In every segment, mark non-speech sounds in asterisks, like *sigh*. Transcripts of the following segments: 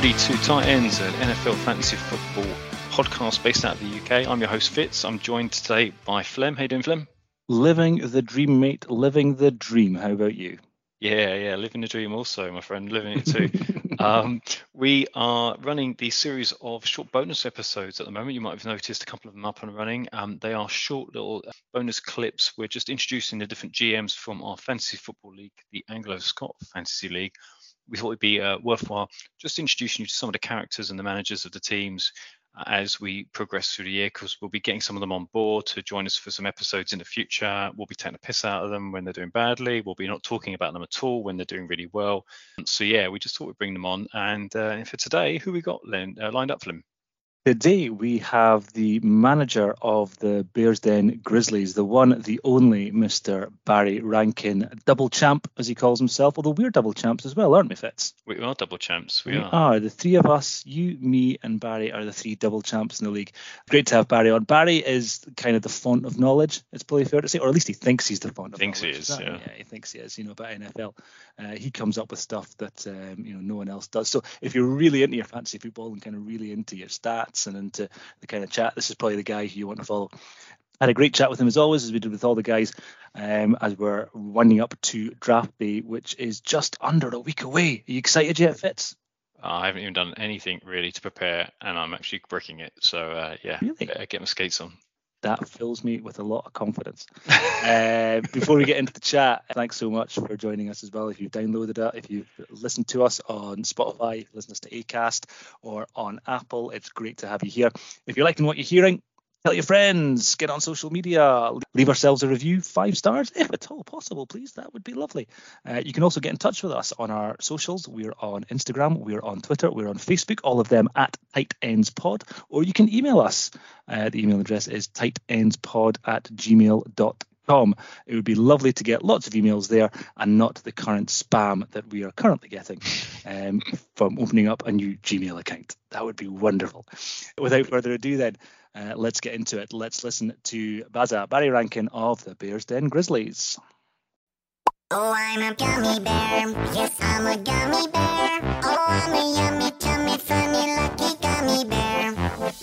Everybody, to Tight Ends, an NFL fantasy football podcast based out of the UK. I'm your host, Fitz. I'm joined today by Flem. How you doing, Flem? Living the dream, mate. Living the dream. How about you? Yeah, yeah, living the dream also, my friend, living it too. *laughs* um, we are running the series of short bonus episodes at the moment. You might have noticed a couple of them up and running. Um, they are short little bonus clips. We're just introducing the different GMs from our fantasy football league, the Anglo Scott Fantasy League we thought it'd be uh, worthwhile just introducing you to some of the characters and the managers of the teams uh, as we progress through the year because we'll be getting some of them on board to join us for some episodes in the future. We'll be taking a piss out of them when they're doing badly. We'll be not talking about them at all when they're doing really well. So yeah, we just thought we'd bring them on. And uh, for today, who we got uh, lined up for them? Today we have the manager of the Bearsden Grizzlies, the one, the only Mr. Barrie Rankin, double champ as he calls himself. Although we're double champs as well, aren't we, Fitz? We are double champs. We, we are. are. The three of us, you, me, and Barrie, are the three double champs in the league. Great to have Barrie on. Barrie is kind of the font of knowledge. It's probably fair to say, or at least he thinks he's the font of thinks knowledge. Thinks he is. Yeah. yeah. he thinks he is. You know about NFL. Uh, he comes up with stuff that um, you know no one else does. So if you're really into your fantasy football and kind of really into your stats and into the kind of chat. This is probably the guy who you want to follow. I had a great chat with him as always, as we did with all the guys, um, as we're winding up to draft day, which is just under a week away. Are you excited yet, Fitz? I haven't even done anything really to prepare, and I'm actually breaking it. So uh, yeah, really? get my skates on. That fills me with a lot of confidence. uh, *laughs* before we get into the chat, thanks so much for joining us as well. If you've downloaded it, if you've listened to us on Spotify, listen to Acast, or on Apple, it's great to have you here. If you're liking what you're hearing, Tell your friends, get on social media, leave ourselves a review, five stars, if at all possible, please. That would be lovely. Uh, you can also get in touch with us on our socials. We're on Instagram, we're on Twitter, we're on Facebook, all of them at Tight Ends Pod, or you can email us. Uh, the email address is tightendspod at gmail.com. It would be lovely to get lots of emails there and not the current spam that we are currently getting um, from opening up a new Gmail account. That would be wonderful. Without further ado, then, uh, let's get into it. Let's listen to Baza Barrie Rankin of the Bearsden Grizzlies. Oh, I'm a gummy bear. Yes, I'm a gummy bear. Oh, I'm a yummy, tummy, funny, lucky gummy bear.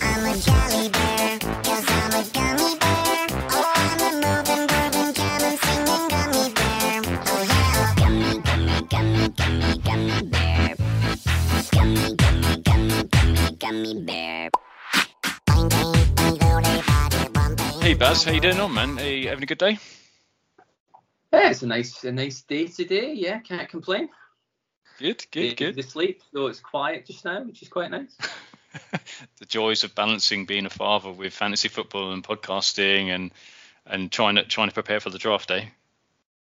I'm a jelly bear, cause I'm a gummy bear. Oh, I'm a moving, grooving, jamming, singing gummy bear. Oh, yeah. Gummy, gummy, gummy, gummy, gummy bear. Gummy, gummy, gummy, gummy, gummy bear. Hey Baz, how you doing on, man? Are you having a good day? Yeah, it's a nice a nice day today. Yeah, can't complain. Good, good, good. The sleep, though it's quiet just now, which is quite nice. *laughs* the joys of balancing being a father with fantasy football and podcasting and and trying to trying to prepare for the draft day.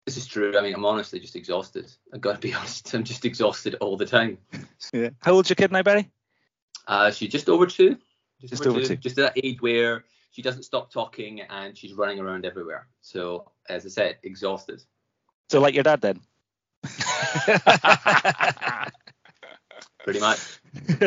This is true. I mean, I'm honestly just exhausted. I've got to be *laughs* honest. I'm just exhausted all the time. *laughs* Yeah. How old's your kid now, Barrie? Uh, she's just over two. Just, just over, over two. two. Just at that age where she doesn't stop talking and she's running around everywhere. So as I said, exhausted. So like your dad then. *laughs* Pretty much. *laughs*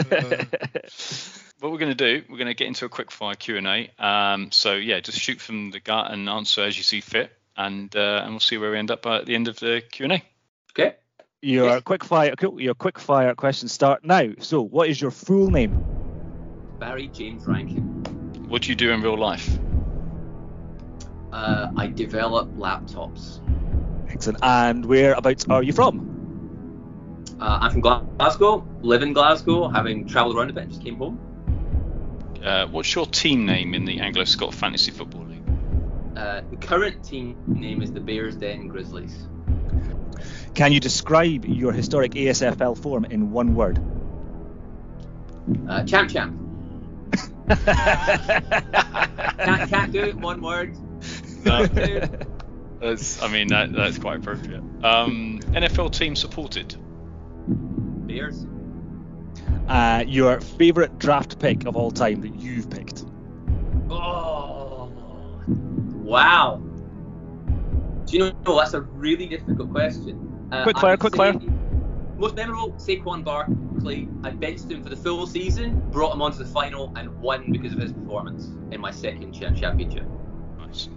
what we're going to do, we're going to get into a quick fire Q and A. Um, so yeah, just shoot from the gut and answer as you see fit, and uh, and we'll see where we end up at the end of the Q and A. Okay. Your yes. quick fire, your quick fire questions start now. So, what is your full name? Barrie James Rankin. What do you do in real life? Uh, I develop laptops. Excellent. And whereabouts are you from? Uh, I'm from Glasgow. Live in Glasgow. Having travelled around a bit, just came home. Uh, what's your team name in the Anglo Scott Fantasy Football League? Uh, the current team name is the Bearsden Grizzlies. Can you describe your historic ASFL form in one word? Uh, champ champ can't, can't do it one word. No. That's, I mean, that, that's quite appropriate. Um, NFL team supported. Bears. Uh, your favorite draft pick of all time that you've picked. Oh, wow. Do you know? That's a really difficult question. Uh, quick fire, quick fire. Most memorable, Saquon Barkley. I benched him for the full season, brought him onto the final, and won because of his performance in my second championship. Nice.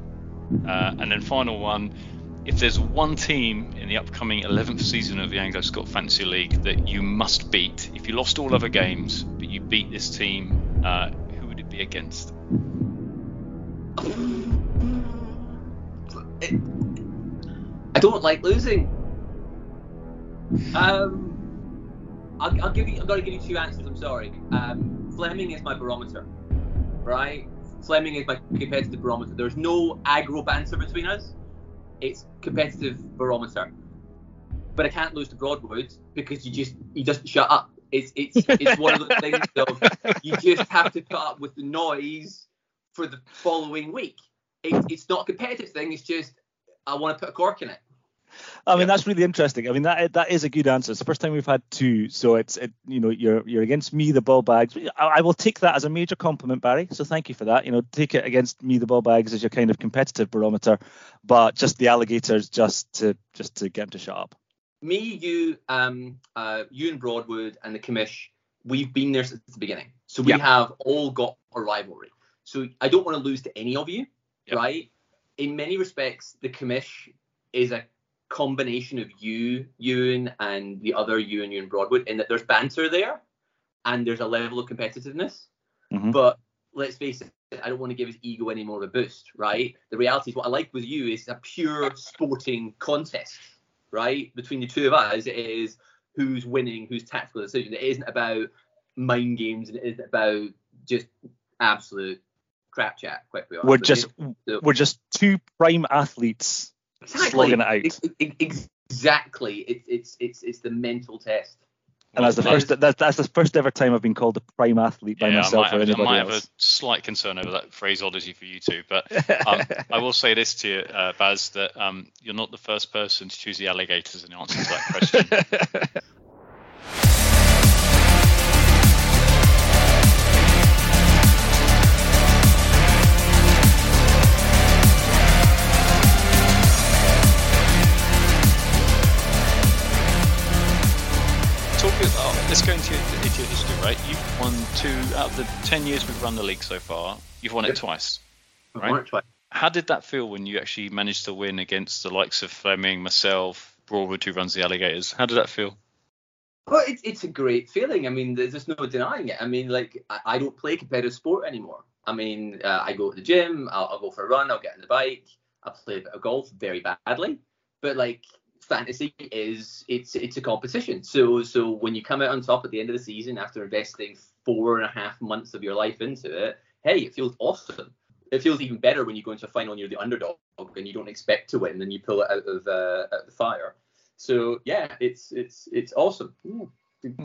Uh, and then final one, if there's one team in the upcoming 11th season of the Anglo Scott Fantasy League that you must beat, if you lost all other games but you beat this team, uh, who would it be against? *sighs* I don't like losing. Um, I'll, I'll give you. I've got to give you two answers. I'm sorry. Um, Fleming is my barometer, right? Fleming is my competitive barometer. There's no aggro banter between us. It's competitive barometer. But I can't lose to Broadwood because you just you doesn't shut up. It's it's it's one of the *laughs* things of you just have to put up with the noise for the following week. It, it's not a competitive thing. It's just I want to put a cork in it. I mean, that's really interesting. I mean, that that is a good answer. It's the first time we've had two, so it's it, you know you're you're against me, the ball bags. I, I will take that as a major compliment, Barrie. So thank you for that. You know, take it against me, the ball bags, as your kind of competitive barometer, but just the alligators, just to just to get them to shut up. Me, you, um, uh, you and Broadwood and the commish, we've been there since the beginning. So we Yeah. have all got a rivalry. So I don't want to lose to any of you, Yep. right? In many respects, the commish is a combination of you, Ewan, and the other you and you and Broadwood, in that there's banter there and there's a level of competitiveness. Mhm. But let's face it, I don't want to give his ego any more of a boost, right? The reality is what I like with you is a pure sporting contest, right? Between the two of us, it is who's winning, who's tactical decision. It isn't about mind games and it isn't about just absolute crap chat. Quite be honest We're just you. we're just two prime athletes slugging it out. Ex- ex- Exactly. It's it's it's it's the mental test. And that's the first that's, that's the first ever time I've been called a prime athlete by yeah, I myself might, or have, I anybody might have a slight concern over that phraseology for you two, but *laughs* um, I will say this to you, uh, Baz, that um, you're not the first person to choose the alligators in answer to that question. *laughs* let's go into, your- into your history, right? You've won two out of the ten years we've run the league so far. You've won it Yep. twice. Right. it twice. How did that feel when you actually managed to win against the likes of Fleming, myself, Broadwood, who runs the Alligators? How did that feel? Well, it's it's a great feeling. I mean, there's just no denying it. I mean, like I, I don't play competitive sport anymore. I mean, uh, I go to the gym, I'll, I'll go for a run, I'll get on the bike, I play a bit of golf very badly, but like fantasy is it's it's a competition. So so when you come out on top at the end of the season after investing four and a half months of your life into it, hey, it feels awesome. It feels even better when you go into a final and you're the underdog and you don't expect to win and you pull it out of uh, out the fire. So yeah, it's it's it's awesome.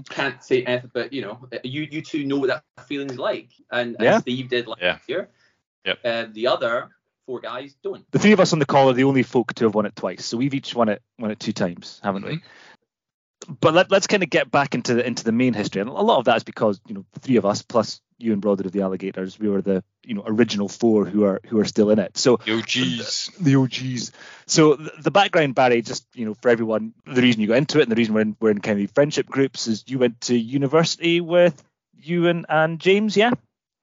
Can't say anything, but you know, you you two know what that feeling's like, and, Yeah. and Steve did last Yeah. year. Yep. Uh, the other four guys don't. the three of us on the call are the only folk to have won it twice. So we've each won it won it two times, haven't we? Mm-hmm. But let, let's kind of get back into the into the main history, and a lot of that is because you know the three of us plus you and Broadwood of the Alligators, we were the you know original four who are who are still in it. So Yo, geez. the OGs. So th- the background, Barrie, just you know for everyone, the reason you got into it and the reason we're in, we're in kind of friendship groups is you went to university with Ewan and James, yeah.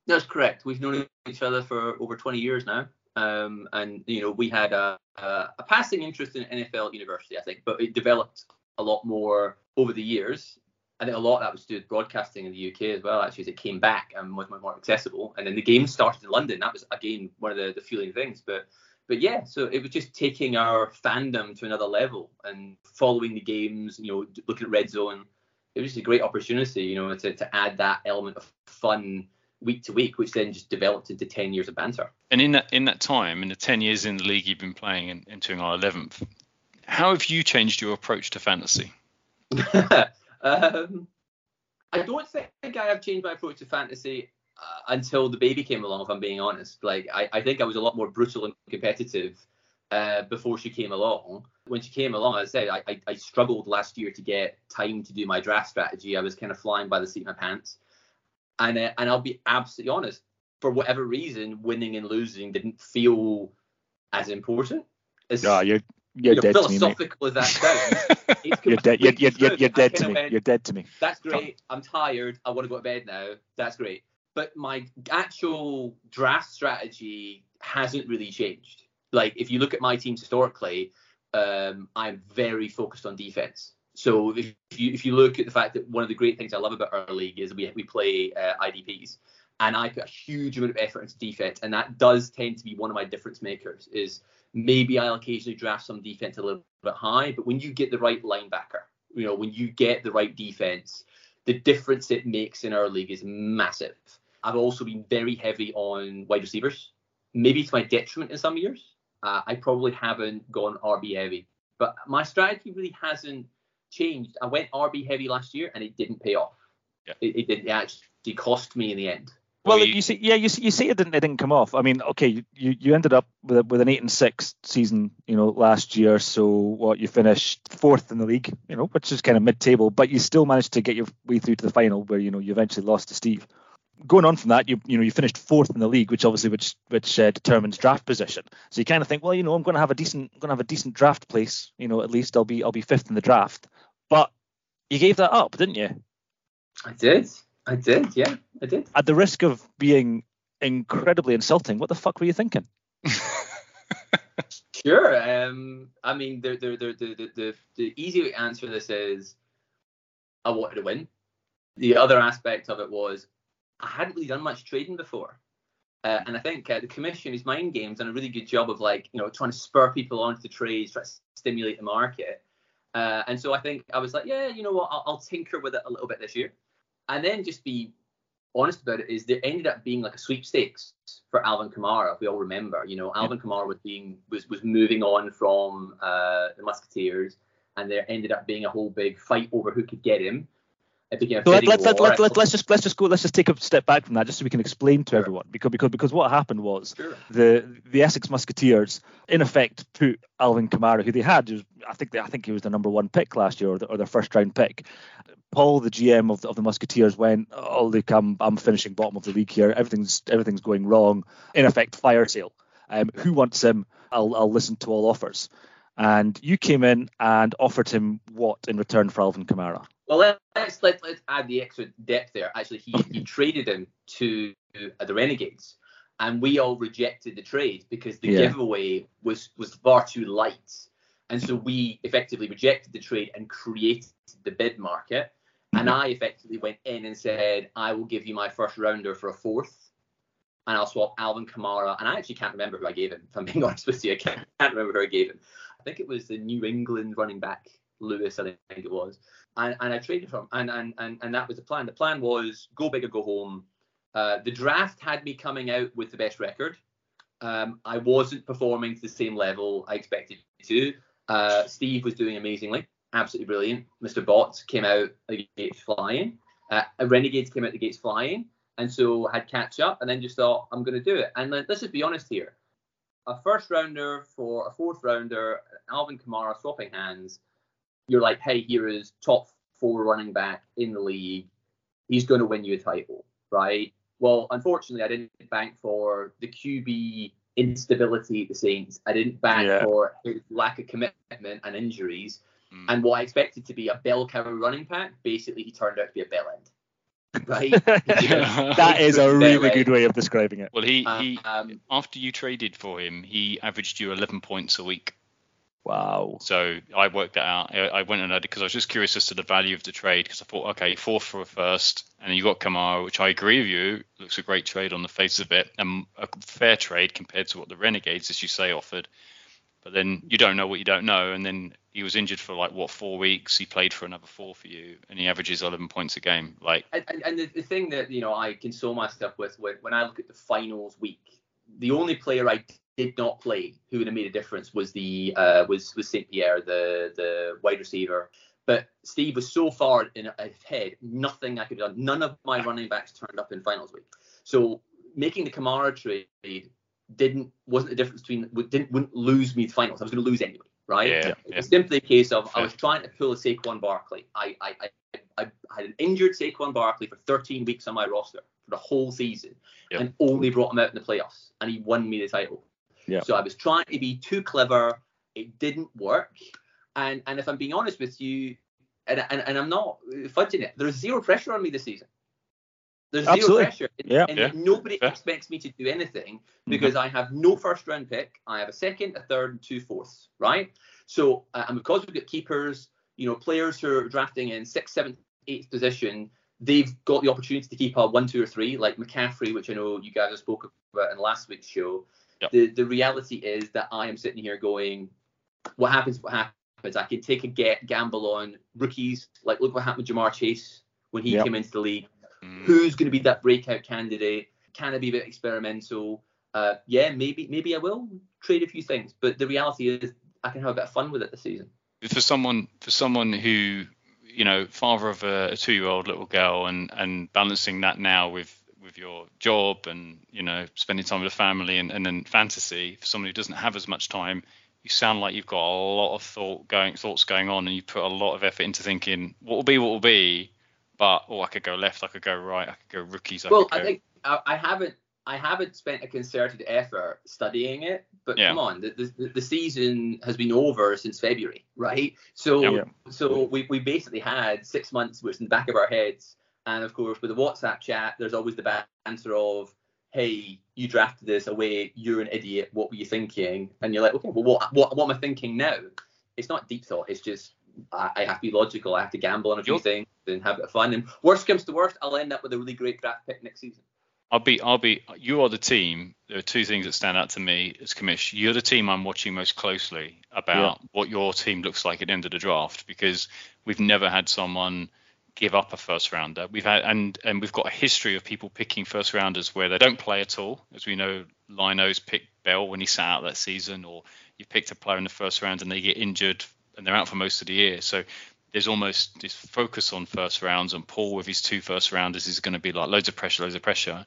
That's correct. We've known each other for over 20 years now. Um, and you know, we had a, a, a passing interest in NFL university, I think, but it developed a lot more over the years. I think a lot of that was due to broadcasting in the UK as well, actually, as it came back and was more accessible. And then the game started in London. That was again one of the, the fueling things. But but yeah, so it was just taking our fandom to another level and following the games, you know, looking at Red Zone. It was just a great opportunity, you know, to, to add that element of fun week to week, which then just developed into 10 years of banter. And in that in that time, in the ten years in the league you've been playing and entering our eleventh, how have you changed your approach to fantasy? *laughs* um, I don't think I have changed my approach to fantasy uh, until the baby came along, if I'm being honest. Like, I, I think I was a lot more brutal and competitive uh, before she came along. When she came along, as I said, I, I, I struggled last year to get time to do my draft strategy. I was kind of flying by the seat of my pants. And, uh, and I'll be absolutely honest, for whatever reason, winning and losing didn't feel as important. As, Yeah, you're you're you know, dead to me, as that sounds, *laughs* it's You're dead. You're, you're, you're, you're dead to me. went, You're dead to me. That's great. I'm tired. I want to go to bed now. That's great. But my actual draft strategy hasn't really changed. Like if you look at my teams historically, um, I'm very focused on defense. So if you if you look at the fact that one of the great things I love about our league is we we play uh, IDPs, and I put a huge amount of effort into defense, and that does tend to be one of my difference makers. Is maybe I'll occasionally draft some defense a little bit high, but when you get the right linebacker, you know, when you get the right defense, the difference it makes in our league is massive. I've also been very heavy on wide receivers, maybe to my detriment in some years. Uh, I probably haven't gone RB heavy, but my strategy really hasn't changed. I went RB heavy last year and it didn't pay off. Yeah. It, it didn't actually cost me in the end. Well, Well, you, you- see, yeah, you see, you see, it didn't, it didn't come off. I mean, okay, you, you ended up with a, with an eight and six season, you know, last year. So what you finished fourth in the league, you know, which is kind of mid-table, but you still managed to get your way through to the final, where you know you eventually lost to Steve. Going on from that, you you know you finished fourth in the league, which obviously which which uh, determines draft position. So you kind of think, well, you know, I'm going to have a decent, I'm going to have a decent draft place. You know, at least I'll be I'll be fifth in the draft. But you gave that up, didn't you? I did. I did. Yeah, I did. At the risk of being incredibly insulting, what the fuck were you thinking? *laughs* Sure. Um, I mean, the the, the, the, the, the the easy way to answer this is I wanted to win. The other aspect of it was I hadn't really done much trading before. Uh, and I think uh, the commission, is mind games, done a really good job of like, you know, trying to spur people onto the trades, try to stimulate the market. Uh, and so I think I was like, yeah, you know what, I'll, I'll tinker with it a little bit this year. And then just be honest about it is there ended up being like a sweepstakes for Alvin Kamara, if we all remember. You know, Alvin Kamara was being was was moving on from uh, the Musketeers, and there ended up being a whole big fight over who could get him. It became a So let, let, let, let, let, let's just let's just go let's just take a step back from that just so we can explain to Sure. everyone. Because because because what happened was Sure. the the Essex Musketeers in effect put Alvin Kamara who they had who was- I think they, I think he was the number one pick last year or, the, or their first round pick. Paul the GM of the, of the Musketeers went oh look I'm I'm finishing bottom of the league here. Everything's everything's going wrong. In effect fire sale. Um, who wants him? I'll I'll listen to all offers. And you came in and offered him what in return for Alvin Kamara? Well, let's let, let's add the extra depth there. Actually, he, he traded him to uh, the Renegades, and we all rejected the trade because the Yeah. giveaway was was far too light, and so we effectively rejected the trade and created the bid market. And I effectively went in and said, I will give you my first rounder for a fourth, and I'll swap Alvin Kamara. And I actually can't remember who I gave him. If I'm being *laughs* honest with you, I can't, can't remember who I gave him. I think it was the New England running back Lewis. I think it was and, and I traded for him, and, and and and that was the plan. The plan was go big or go home. Uh, the draft had me coming out with the best record. Um, I wasn't performing to the same level I expected to. Uh, Steve was doing amazingly, absolutely brilliant. Mr. Botts came out the gates flying. Uh, Renegades came out the gates flying, and so had catch up, and then just thought I'm going to do it. And let- let's just be honest here: a first rounder for a fourth rounder, Alvin Kamara swapping hands you're like, hey, here is top four running back in the league. He's going to win you a title, right? Well, unfortunately, I didn't bank for the QB instability at the Saints. I didn't bank Yeah. for his lack of commitment and injuries. Mm. And what I expected to be a bell cow running back, basically, he turned out to be a bell end, right? *laughs* *laughs* that is a really good way of describing it. Well, he, he Um, after you traded for him, he averaged you 11 points a week. Wow. So I worked that out. I I went and added because I was just curious as to the value of the trade because I thought, okay, fourth for a first, and you got Kamara, which I agree with you, looks a great trade on the face of it, and a fair trade compared to what the Renegades, as you say, offered. But then you don't know what you don't know, and then he was injured for like what four weeks. He played for another four for you, and he averages 11 points a game. Like, and, and- and the, the thing that you know I console myself with when, when I look at the finals week, the only player I did not play who would have made a difference was the uh, was was Saint Pierre, the the wide receiver. But Steve was so far in ahead, nothing I could have done. None of my running backs turned up in finals week. So making the Kamara trade didn't wasn't the difference between would- didn't wouldn't lose me the finals. I was going to lose anyway, right? Yeah, It yeah. was simply a case of I was trying to pull a Saquon Barkley. I I, I I had an injured Saquon Barkley for 13 weeks on my roster for the whole season, Yep. and only brought him out in the playoffs, and he won me the title. Yeah. So I was trying to be too clever. It didn't work, and and if I'm being honest with you, and and, and I'm not fudging it, there's zero pressure on me this season. There's zero pressure, and, Yeah. and Yeah. nobody Fair. expects me to do anything because I have no first round pick. I have a second, a third, and two fourths, right? So, uh, and because we've got keepers, you know, players who are drafting in sixth, seventh, eighth position, they've got the opportunity to keep a one, two, or three, like McCaffrey, which I know you guys have spoken about in last week's show. Yep. The the reality is that I am sitting here going, what happens? What happens? I can take a get gamble on rookies. Like, look what happened with Ja'Marr Chase when he Yep. came into the league Mm. who's going to be that breakout candidate? Can I be a bit experimental? Uh, yeah, maybe maybe I will trade a few things, but the reality is I can have a bit of fun with it this season. for someone for someone who you know father of a, a two year old little girl and and balancing that now with with your job and you know spending time with the family and, and then fantasy for someone who doesn't have as much time you sound like you've got a lot of thought going thoughts going on and you put a lot of effort into thinking what will be what will be but oh i could go left i could go right i could go rookies I well, could go, I think I, I haven't I haven't spent a concerted effort studying it, but Yeah. come on, the, the the season has been over since February, right? So. Yeah. so we we basically had six months, which in the back of our heads, and of course with the WhatsApp chat, there's always the answer of, hey, you drafted this away, you're an idiot, what were you thinking? And you're like, okay, well, what what what am I thinking now? It's not deep thought, it's just I, I have to be logical, I have to gamble on a few You're- things and have a bit of fun. And worst comes to worst, I'll end up with a really great draft pick next season. I'll be, I'll be. You are the team. There are two things that stand out to me as commish. You're the team I'm watching most closely about what your team looks like at the end of the draft because we've never had someone give up a first rounder. We've had and and we've got a history of people picking first rounders where they don't play at all. As we know, Lino's picked Bell when he sat out that season, or you've picked a player in the first round and they get injured and they're out for most of the year. So there's almost this focus on first rounds, and Paul with his two first rounders is going to be like loads of pressure, loads of pressure.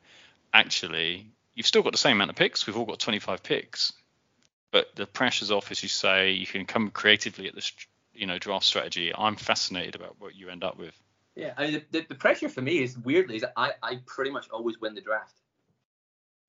Actually, you've still got the same amount of picks. We've all got 25 picks, but the pressure's off, as you say. You can come creatively at this, you know, draft strategy. I'm fascinated about what you end up with. Yeah, I mean, the, the, the pressure for me is weirdly is that I, I pretty much always win the draft.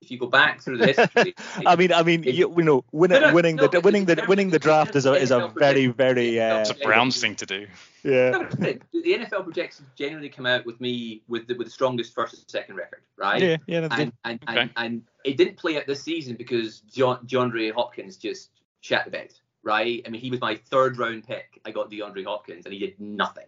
If you go back through the history, *laughs* I mean, I mean, It- you, you know, winning, No, no, winning no, the it's- winning the winning the draft is a is a very very uh, It's a Browns thing to do. yeah. No, the the NFL projections generally come out with me with the with the strongest first and second record, right? Yeah, yeah, that's And and, Okay. and and it didn't play out this season because John DeAndre Hopkins just shat the bed, right? I mean, he was my third round pick. I got DeAndre Hopkins, and he did nothing.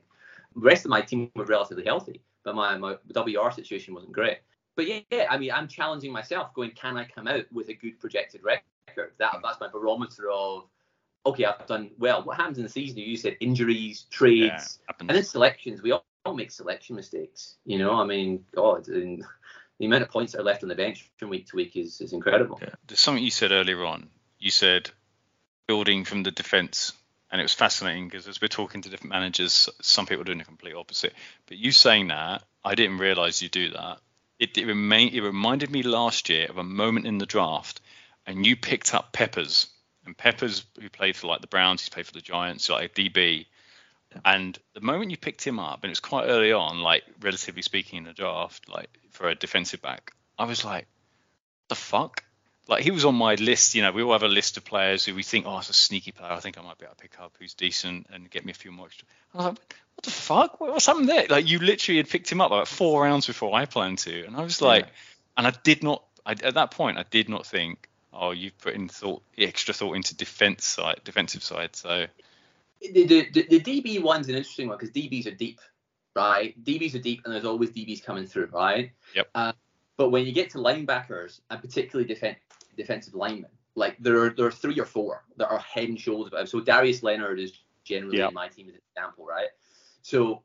The rest of my team were relatively healthy, but my my WR situation wasn't great. But yeah, yeah, I mean, I'm challenging myself, going, can I come out with a good projected record? That mm. that's my barometer of, okay, I've done well. What happens in the season? You said injuries, trades. Yeah. And then selections, we all, all make selection mistakes. You know, I mean, God, and the amount of points that are left on the bench from week to week is, is incredible. There's something you said earlier on. You said building from the defense, and it was fascinating because as we're talking to different managers, some people are doing the complete opposite. But you saying that, I didn't realize you do that. It, it, remain, it reminded me last year of a moment in the draft, and you picked up Peppers, and Peppers, who played for like the Browns, he's played for the Giants, like a DB. And the moment you picked him up, and it was quite early on, like relatively speaking in the draft, like for a defensive back, I was like, the fuck? Like he was on my list, you know, we all have a list of players who we think, oh, it's a sneaky player. I think I might be able to pick up who's decent and get me a few more extra. I was like, what the fuck? What- What's happened there? Like you literally had picked him up like four rounds before I planned to, and I was like, and I did not, I, at that point, I did not think, oh, you've put in thought, extra thought into defense side, defensive side. So The, the, the, the DB one's an interesting one because DBs are deep, right? DBs are deep, and there's always DBs coming through, right? Yep. Uh, but when you get to linebackers, and particularly defen- defensive linemen, like there are there are three or four that are head and shoulders above. So Darius Leonard is generally Yeah. in my team as an example, right? So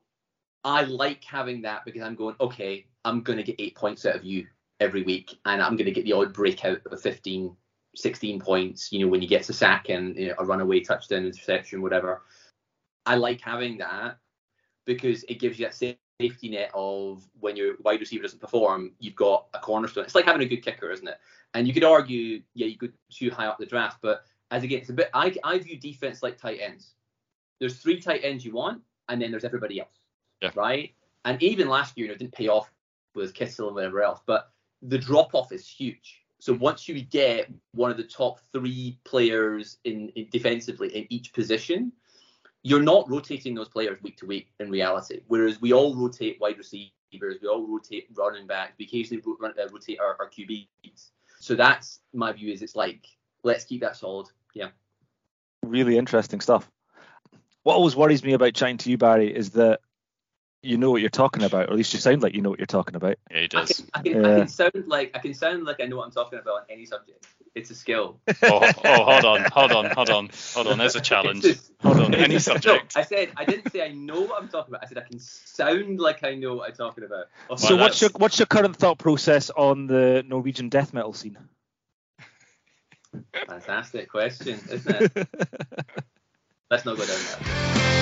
I like having that because I'm going, okay, I'm going to get eight points out of you every week, and I'm going to get the odd breakout of 15, 16 points, you know, when you get a sack and you know, a runaway touchdown, interception, whatever. I like having that because it gives you that safety net of when your wide receiver doesn't perform, you've got a cornerstone. It's like having a good kicker, isn't it? And you could argue, yeah, you go too high up the draft, but as again, it's a bit. I I view defense like tight ends. There's three tight ends you want, and then there's everybody else, Yeah. right? And even last year, you know, it didn't pay off with Kittle and whatever else, but the drop off is huge. So once you get one of the top three players in, in defensively in each position, you're not rotating those players week to week in reality. Whereas we all rotate wide receivers. We all rotate running backs, We occasionally uh, rotate our, our QBs. So that's my view. Is it's like let's keep that solid. Yeah. Really interesting stuff. What always worries me about chatting to you, Barrie, is that you know what you're talking about, or at least you sound like you know what you're talking about. Yeah, he I does. can, I, can, I Yeah. can sound like I can sound like I know what I'm talking about on any subject. It's a skill. *laughs* oh, oh, hold on, hold on, hold on, hold on. There's a *laughs* challenge. Just- Hold on, any just- *laughs* no, subject. I said I didn't say I know what I'm talking about. I said I can sound like I know what I'm talking about. Oh, So Well, what's your what's your current thought process on the Norwegian death metal scene? fantastic question, isn't it? Let's not go down that.